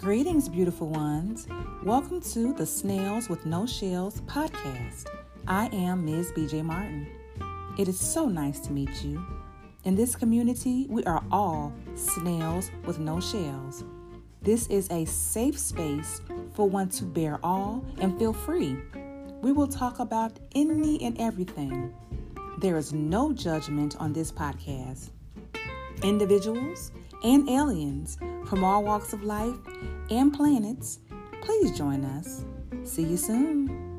Greetings, beautiful ones. Welcome to the Snails with No Shells podcast. I am Ms. BJ Martin. It is so nice to meet you. In this community, we are all snails with no shells. This is a safe space for one to bare all and feel free. We will talk about any and everything. There is no judgment on this podcast. Individuals and aliens from all walks of life and planets, please join us. See you soon.